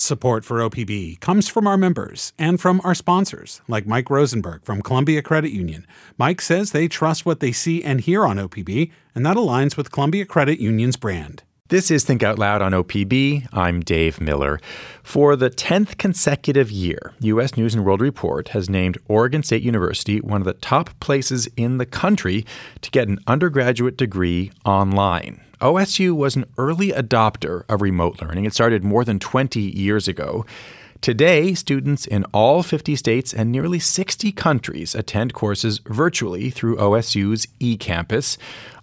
Support for OPB comes from our members and from our sponsors, like Mike Rosenberg from Columbia Credit Union. Mike says they trust what they see and hear on OPB, and that aligns with Columbia Credit Union's brand. This is Think Out Loud on OPB. I'm Dave Miller. For the 10th consecutive year, U.S. News and World Report has named Oregon State University one of the top places in the country to get an undergraduate degree online. OSU was an early adopter of remote learning. It started more than 20 years ago. Today, students in all 50 states and nearly 60 countries attend courses virtually through OSU's eCampus.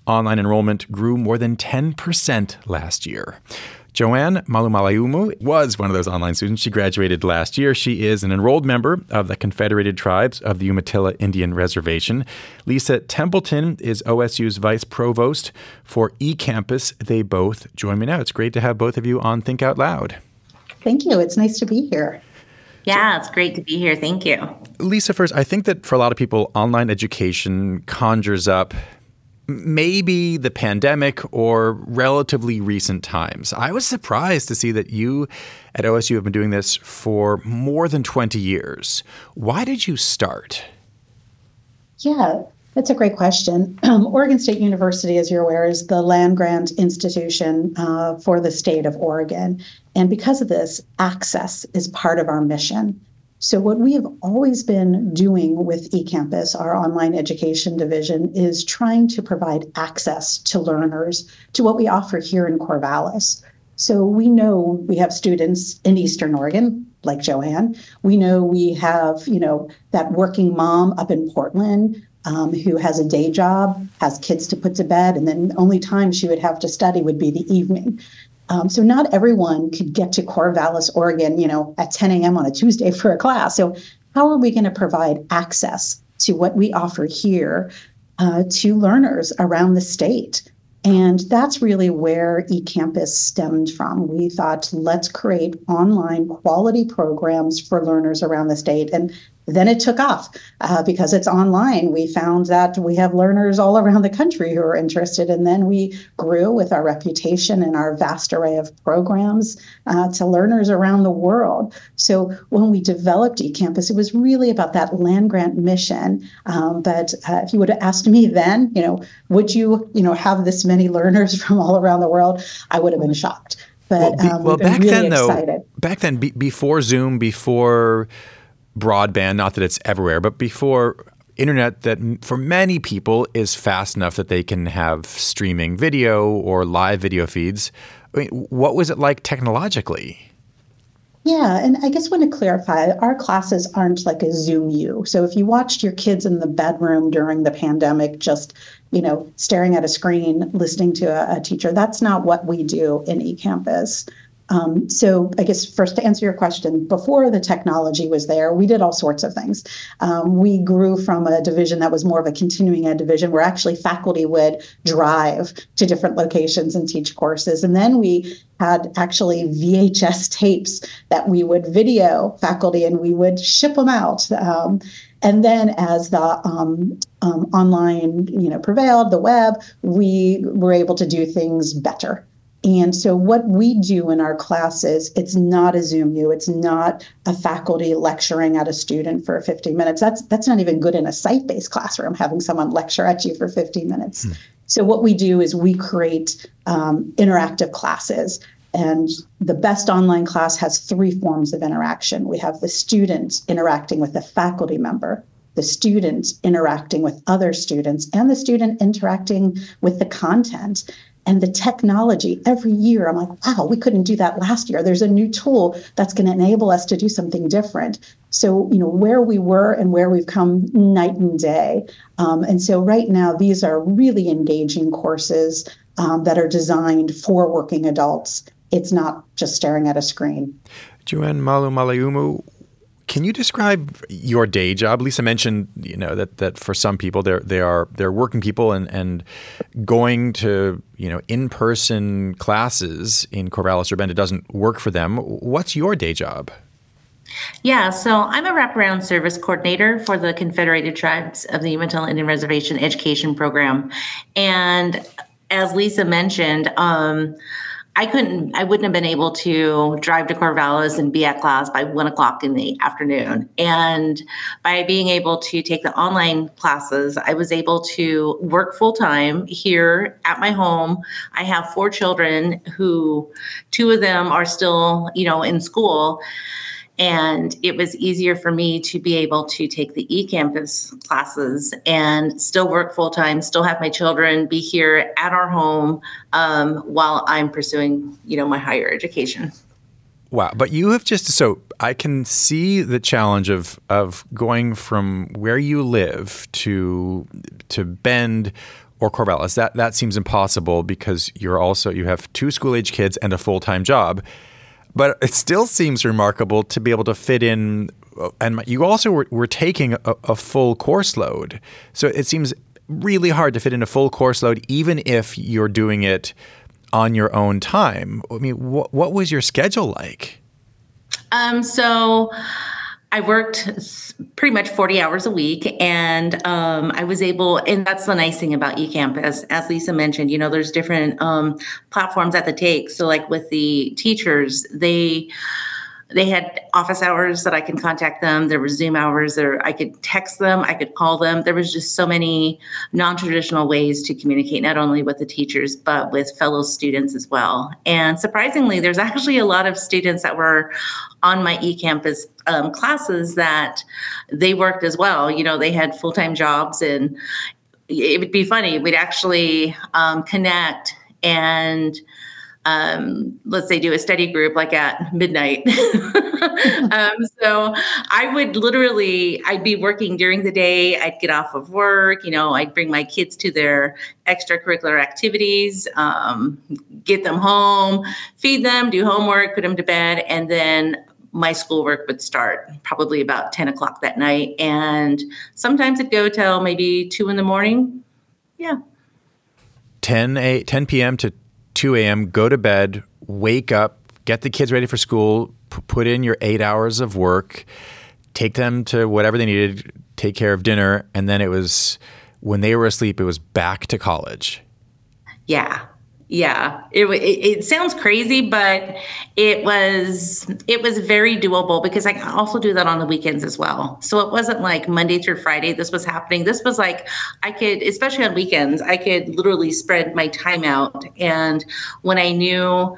Online enrollment grew more than 10% last year. Joann Malumaleumu was one of those online students. She graduated last year. She is an enrolled member of the Confederated Tribes of the Umatilla Indian Reservation. Lisa Templeton is OSU's vice provost for eCampus. They both join me now. It's great to have both of you on Think Out Loud. Thank you. It's nice to be here. Yeah, it's great to be here. Thank you. Lisa, first, I think that for a lot of people, online education conjures up maybe the pandemic or relatively recent times. I was surprised to see that you at OSU have been doing this for more than 20 years. Why did you start? Yeah, that's a great question. Um, Oregon State University, as you're aware, is the land grant institution uh, for the state of Oregon. And because of this, access is part of our mission. So, what we have always been doing with eCampus, our online education division, is trying to provide access to learners to what we offer here in Corvallis. So, we know we have students in Eastern Oregon, like Joann. We know we have, you know, that working mom up in Portland um, who has a day job, has kids to put to bed, and then the only time she would have to study would be the evening. Um, so not everyone could get to Corvallis, Oregon, you know, at 10 a.m. on a Tuesday for a class. So how are we going to provide access to what we offer here uh, to learners around the state? And that's really where eCampus stemmed from. We thought, let's create online quality programs for learners around the state. And then it took off uh, because it's online. We found that we have learners all around the country who are interested, and then we grew with our reputation and our vast array of programs uh, to learners around the world. So when we developed eCampus, it was really about that land grant mission. Um, but uh, if you would have asked me then, you know, would you, you know, have this many learners from all around the world? I would have been shocked. But well, be, um, well back really then, excited. though, back then, be, before Zoom, before broadband, not that it's everywhere, but before internet that for many people is fast enough that they can have streaming video or live video feeds. I mean, what was it like technologically? Yeah, and I just want to clarify our classes aren't like a Zoom U. So if you watched your kids in the bedroom during the pandemic, just, you know, staring at a screen, listening to a, a teacher, that's not what we do in eCampus. Um, so I guess first to answer your question, before the technology was there, we did all sorts of things. Um, we grew from a division that was more of a continuing ed division where actually faculty would drive to different locations and teach courses. And then we had actually VHS tapes that we would video faculty and we would ship them out. Um, and then as the um, um, online, you know, prevailed, the web, we were able to do things better. And so, what we do in our classes, it's not a Zoom U. It's not a faculty lecturing at a student for 50 minutes. That's that's not even good in a site-based classroom, having someone lecture at you for 50 minutes. Hmm. So, what we do is we create um, interactive classes. And the best online class has three forms of interaction. We have the student interacting with the faculty member, the student interacting with other students, and the student interacting with the content and the technology every year i'm like wow we couldn't do that last year. There's a new tool that's going to enable us to do something different. So you know where we were and where we've come night and day. Um, and so right now these are really engaging courses um, that are designed for working adults. It's not just staring at a screen. Joann Malumaleumu, can you describe your day job? Lisa mentioned, you know, that that for some people they're they are they're working people and and going to you know in person classes in Corvallis or Bend it doesn't work for them. What's your day job? Yeah, so I'm a wraparound service coordinator for the Confederated Tribes of the Umatilla Indian Reservation Education Program, and as Lisa mentioned. Um, I couldn't, I wouldn't have been able to drive to Corvallis and be at class by one o'clock in the afternoon. And by being able to take the online classes, I was able to work full time here at my home. I have four children who, two of them are still, you know, in school. And it was easier for me to be able to take the eCampus classes and still work full time, still have my children be here at our home um, while I'm pursuing, you know, my higher education. Wow, but you have just so I can see the challenge of of going from where you live to to Bend or Corvallis. That that seems impossible because you're also you have two school age kids and a full time job. But it still seems remarkable to be able to fit in. And you also were, were taking a, a full course load. So it seems really hard to fit in a full course load, even if you're doing it on your own time. I mean, what, what was your schedule like? Um, so I worked pretty much 40 hours a week and um, I was able, and that's the nice thing about eCampus. As Lisa mentioned, you know, there's different um, platforms that they take. So, like with the teachers, they, they had office hours that I can contact them. There were Zoom hours there. I could text them. I could call them. There was just so many non-traditional ways to communicate, not only with the teachers, but with fellow students as well. And surprisingly, there's actually a lot of students that were on my eCampus um, classes that they worked as well. You know, they had full-time jobs and it would be funny. We'd actually um, connect and um, let's say do a study group like at midnight. um, so I would literally, I'd be working during the day. I'd get off of work. You know, I'd bring my kids to their extracurricular activities, um, get them home, feed them, do homework, put them to bed, and then my schoolwork would start probably about 10 o'clock that night. And sometimes it'd go till maybe 2 in the morning. Yeah. 10, 8, 10 p.m. to 2 a.m., go to bed, wake up, get the kids ready for school, p- put in your eight hours of work, take them to whatever they needed, take care of dinner. And then it was when they were asleep, it was back to college. Yeah. Yeah, it, it, it sounds crazy, but it was it was very doable because I also do that on the weekends as well. So it wasn't like Monday through Friday this was happening. This was like I could, especially on weekends, I could literally spread my time out. And when I knew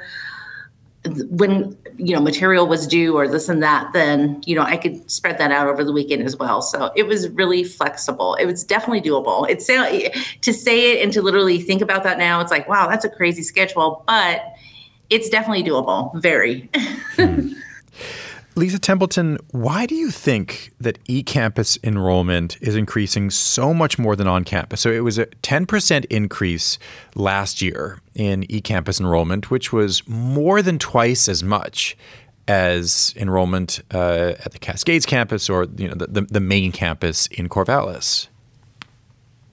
when you know material was due or this and that then you know i could spread that out over the weekend as well. So it was really flexible. It was definitely doable. It's to say it and to literally think about that now it's like wow that's a crazy schedule but it's definitely doable. Very. Hmm. Lisa Templeton, why do you think that eCampus enrollment is increasing so much more than on campus? So it was a 10% increase last year in eCampus enrollment, which was more than twice as much as enrollment uh, at the Cascades campus or you know the, the, the main campus in Corvallis.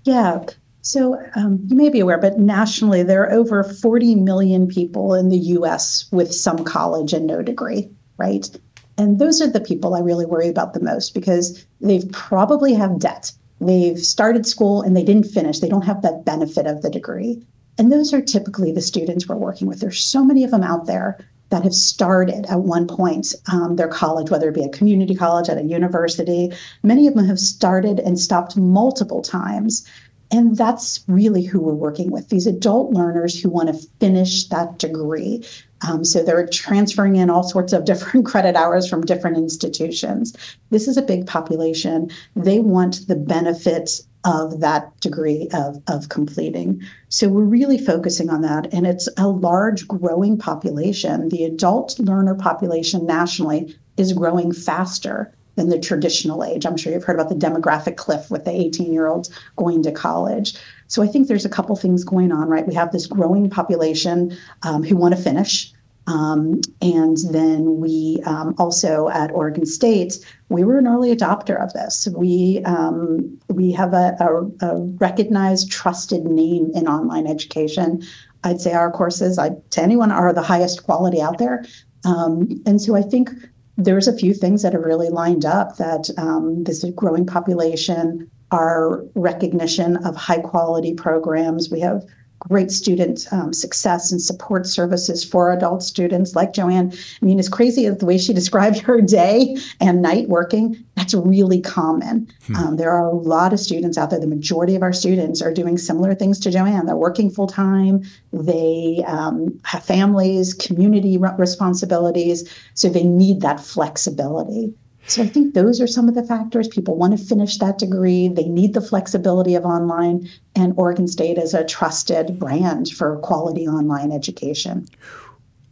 Yeah. So um, you may be aware, but nationally, there are over 40 million people in the US with some college and no degree, right? And those are the people I really worry about the most because they've probably have debt. They've started school and they didn't finish. They don't have that benefit of the degree. And those are typically the students we're working with. There's so many of them out there that have started at one point um, their college, whether it be a community college, at a university. Many of them have started and stopped multiple times. And that's really who we're working with these adult learners who want to finish that degree. Um, so they're transferring in all sorts of different credit hours from different institutions. This is a big population. They want the benefits of that degree of, of completing. So we're really focusing on that. And it's a large growing population. The adult learner population nationally is growing faster than the traditional age. I'm sure you've heard about the demographic cliff with the 18 year olds going to college. So I think there's a couple things going on, right? We have this growing population um, who want to finish. Um, and then we um, also at Oregon State, we were an early adopter of this. We um, we have a, a, a, recognized, trusted name in online education. I'd say our courses, I, to anyone, are the highest quality out there. Um, and so I think there's a few things that are really lined up that um, this growing population, our recognition of high quality programs. We have great student um, success and support services for adult students like Joann. I mean, as crazy as the way she described her day and night working, that's really common. Hmm. Um, there are a lot of students out there. The majority of our students are doing similar things to Joann. They're working full time, they um, have families, community responsibilities, so they need that flexibility. So I think those are some of the factors. People want to finish that degree. They need the flexibility of online, and Oregon State is a trusted brand for quality online education.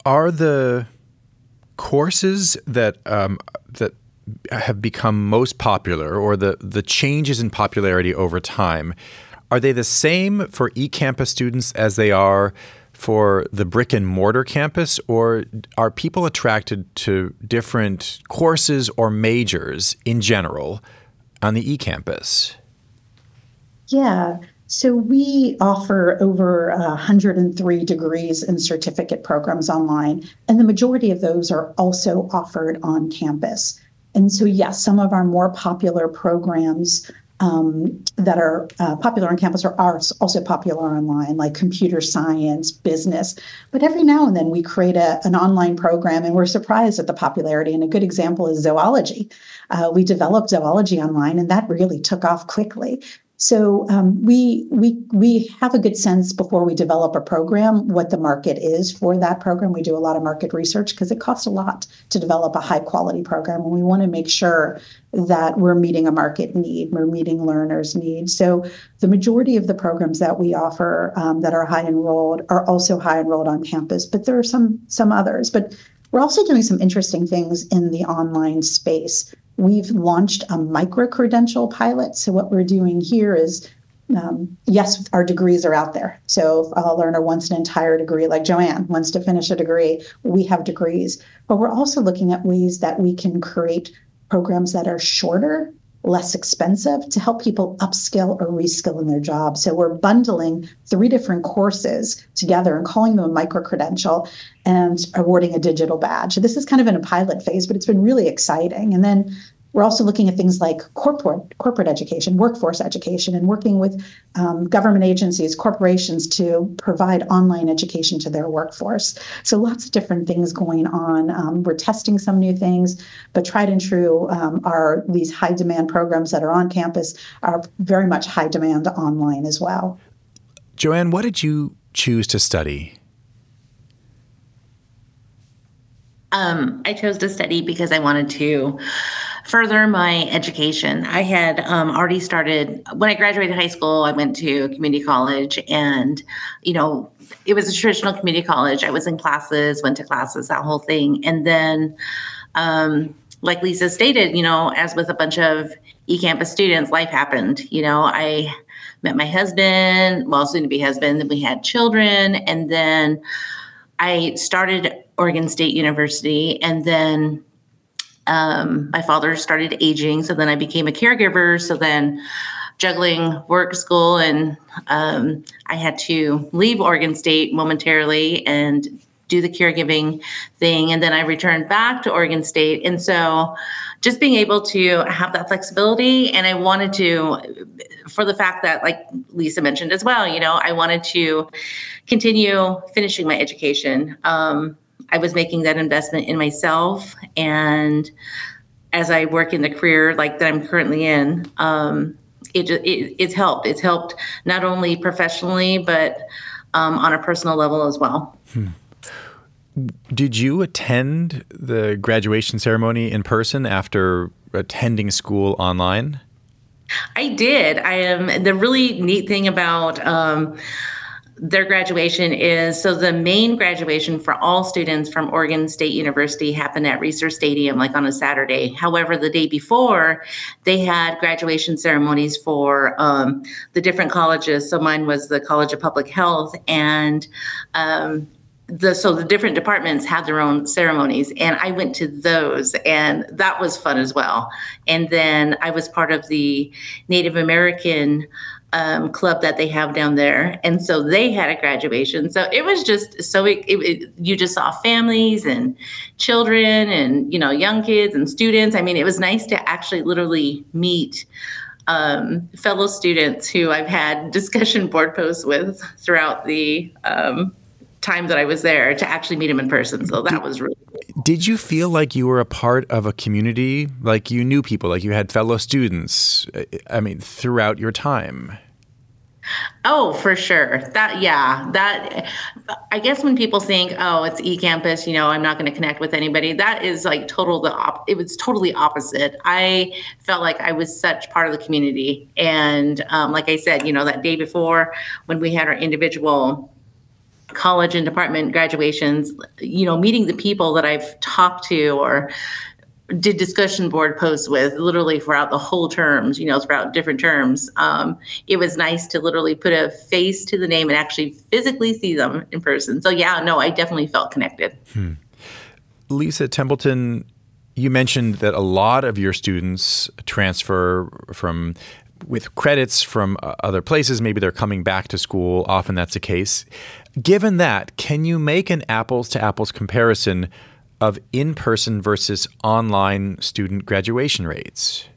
Are the courses that um, that have become most popular, or the the changes in popularity over time, are they the same for eCampus students as they are for the brick and mortar campus, or are people attracted to different courses or majors in general on the e-campus? Yeah. So we offer over uh, 103 degrees and certificate programs online, and the majority of those are also offered on campus. And so, yes, some of our more popular programs um, that are uh, popular on campus are, are also popular online, like computer science, business. But every now and then we create a, an online program and we're surprised at the popularity. And a good example is zoology. Uh, we developed zoology online and that really took off quickly. So um, we we we have a good sense before we develop a program what the market is for that program. We do a lot of market research because it costs a lot to develop a high quality program, and we want to make sure that we're meeting a market need, we're meeting learners' needs. So the majority of the programs that we offer um, that are high enrolled are also high enrolled on campus, but there are some some others. But we're also doing some interesting things in the online space. We've launched a micro credential pilot. So, what we're doing here is um, yes, our degrees are out there. So if a learner wants an entire degree, like Joann wants to finish a degree, we have degrees. But we're also looking at ways that we can create programs that are shorter less expensive to help people upskill or reskill in their job. So we're bundling three different courses together and calling them a micro credential and awarding a digital badge. So this is kind of in a pilot phase, but it's been really exciting. And then we're also looking at things like corporate corporate education, workforce education, and working with um, government agencies, corporations to provide online education to their workforce. So lots of different things going on. Um, we're testing some new things, but tried and true um, are these high demand programs that are on campus are very much high demand online as well. Joann, what did you choose to study? Um, I chose to study because I wanted to further my education. I had um, already started when I graduated high school. I went to community college, and you know, it was a traditional community college. I was in classes, went to classes, that whole thing, and then, um, like Lisa stated, you know, as with a bunch of eCampus students, life happened. You know, I met my husband, well, soon to be husband, then we had children, and then I started Oregon State University, and then um, my father started aging, so then I became a caregiver. So then juggling work, school, and um, I had to leave Oregon State momentarily and do the caregiving thing. And then I returned back to Oregon State. And so just being able to have that flexibility. And I wanted to, for the fact that, like Lisa mentioned as well, you know, I wanted to continue finishing my education. Um, I was making that investment in myself. And as I work in the career like that I'm currently in, um, it, it, it's helped. It's helped not only professionally, but um, on a personal level as well. Hmm. Did you attend the graduation ceremony in person after attending school online? I did. I am the really neat thing about um, their graduation is so the main graduation for all students from Oregon State University happened at Reser Stadium, like on a Saturday. However, the day before, they had graduation ceremonies for um, the different colleges. So mine was the College of Public Health, and um, the so the different departments had their own ceremonies, and I went to those, and that was fun as well. And then I was part of the Native American um, club that they have down there, and so they had a graduation. So it was just so it, it, it, you just saw families and children and you know young kids and students. I mean, it was nice to actually literally meet um, fellow students who I've had discussion board posts with throughout the um, time that I was there to actually meet him in person. So that was really cool. Did you feel like you were a part of a community? Like you knew people, like you had fellow students, I mean, throughout your time? Oh, for sure. That yeah, that I guess when people think, "Oh, it's eCampus," you know, I'm not going to connect with anybody. That is like total the op- it was totally opposite. I felt like I was such part of the community and um, like I said, you know, that day before when we had our individual college and department graduations, you know, meeting the people that I've talked to or did discussion board posts with literally throughout the whole terms, you know, throughout different terms. Um, it was nice to literally put a face to the name and actually physically see them in person. So, yeah, no, I definitely felt connected. Hmm. Lisa Templeton, you mentioned that a lot of your students transfer from with credits from uh, other places. Maybe they're coming back to school. Often that's the case. Given that, can you make an apples to apples comparison of in person versus online student graduation rates?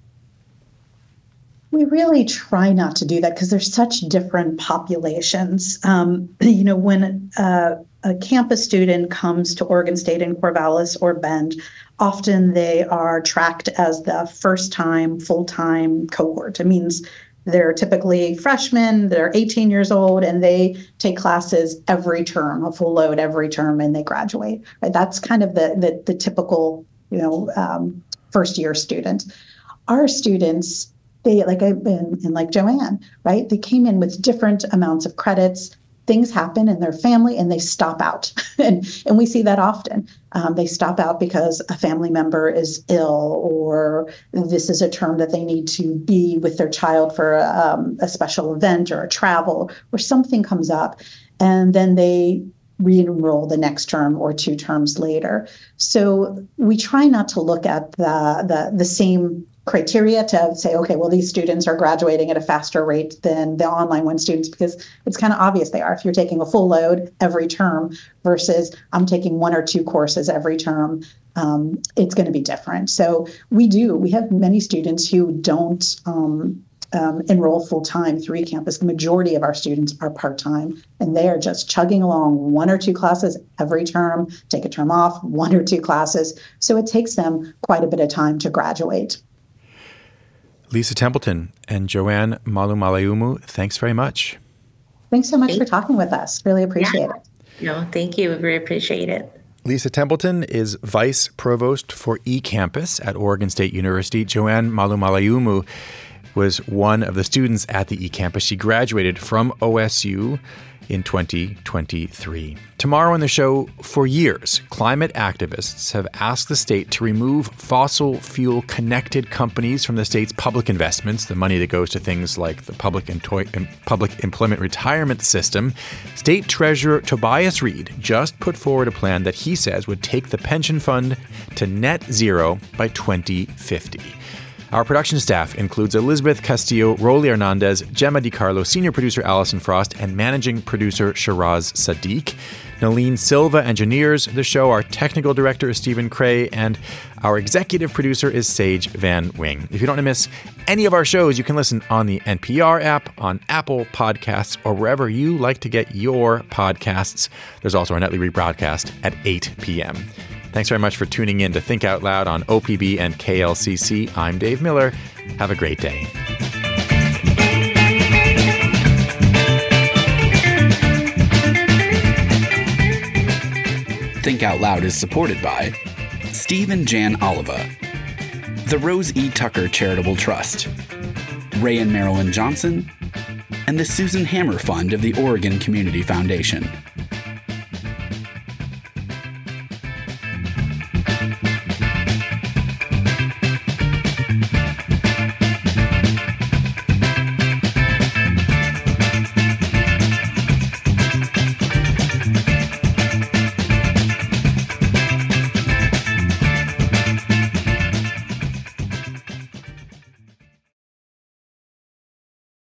We really try not to do that because there's such different populations. Um, you know, when uh, a campus student comes to Oregon State in Corvallis or Bend, often they are tracked as the first time full time cohort. It means they're typically freshmen, they're 18 years old, and they take classes every term, a full load every term, and they graduate. Right? That's kind of the the, the typical, you know, um, first year student. Our students, they like I and, and like Joann, right? They came in with different amounts of credits things happen in their family and they stop out. and, and we see that often. Um, they stop out because a family member is ill, or this is a term that they need to be with their child for a, um, a special event or a travel, or something comes up. And then they re-enroll the next term or two terms later. So we try not to look at the the, the same criteria to say, okay, well, these students are graduating at a faster rate than the online one students because it's kind of obvious they are. If you're taking a full load every term versus I'm taking one or two courses every term, um, it's going to be different. So we do, we have many students who don't. Um, um, enroll full time through eCampus. The majority of our students are part time, and they are just chugging along one or two classes every term, take a term off, one or two classes. So it takes them quite a bit of time to graduate. Lisa Templeton and Joann Malumaleumu, thanks very much. Thanks so much Thank for talking with us. Really appreciate yeah. it. No, thank you. We really appreciate it. Lisa Templeton is Vice Provost for eCampus at Oregon State University. Joann Malumaleumu was one of the students at the eCampus. She graduated from OSU in 2023. Tomorrow on the show, for years, climate activists have asked the state to remove fossil fuel connected companies from the state's public investments, the money that goes to things like the public, public employment retirement system. State Treasurer Tobias Read just put forward a plan that he says would take the pension fund to net zero by 2050. Our production staff includes Elizabeth Castillo, Rolly Hernandez, Gemma DiCarlo, senior producer Allison Frost, and managing producer Shiraz Sadiq. Nalene Silva engineers the show. Our technical director is Stephen Cray, and our executive producer is Sage Van Wing. If you don't want to miss any of our shows, you can listen on the NPR app, on Apple Podcasts, or wherever you like to get your podcasts. There's also our nightly rebroadcast at 8 p.m. Thanks very much for tuning in to Think Out Loud on OPB and KLCC. I'm Dave Miller. Have a great day. Think Out Loud is supported by Steve and Jan Oliva, the Rose E. Tucker Charitable Trust, Ray and Marilyn Johnson, and the Susan Hammer Fund of the Oregon Community Foundation.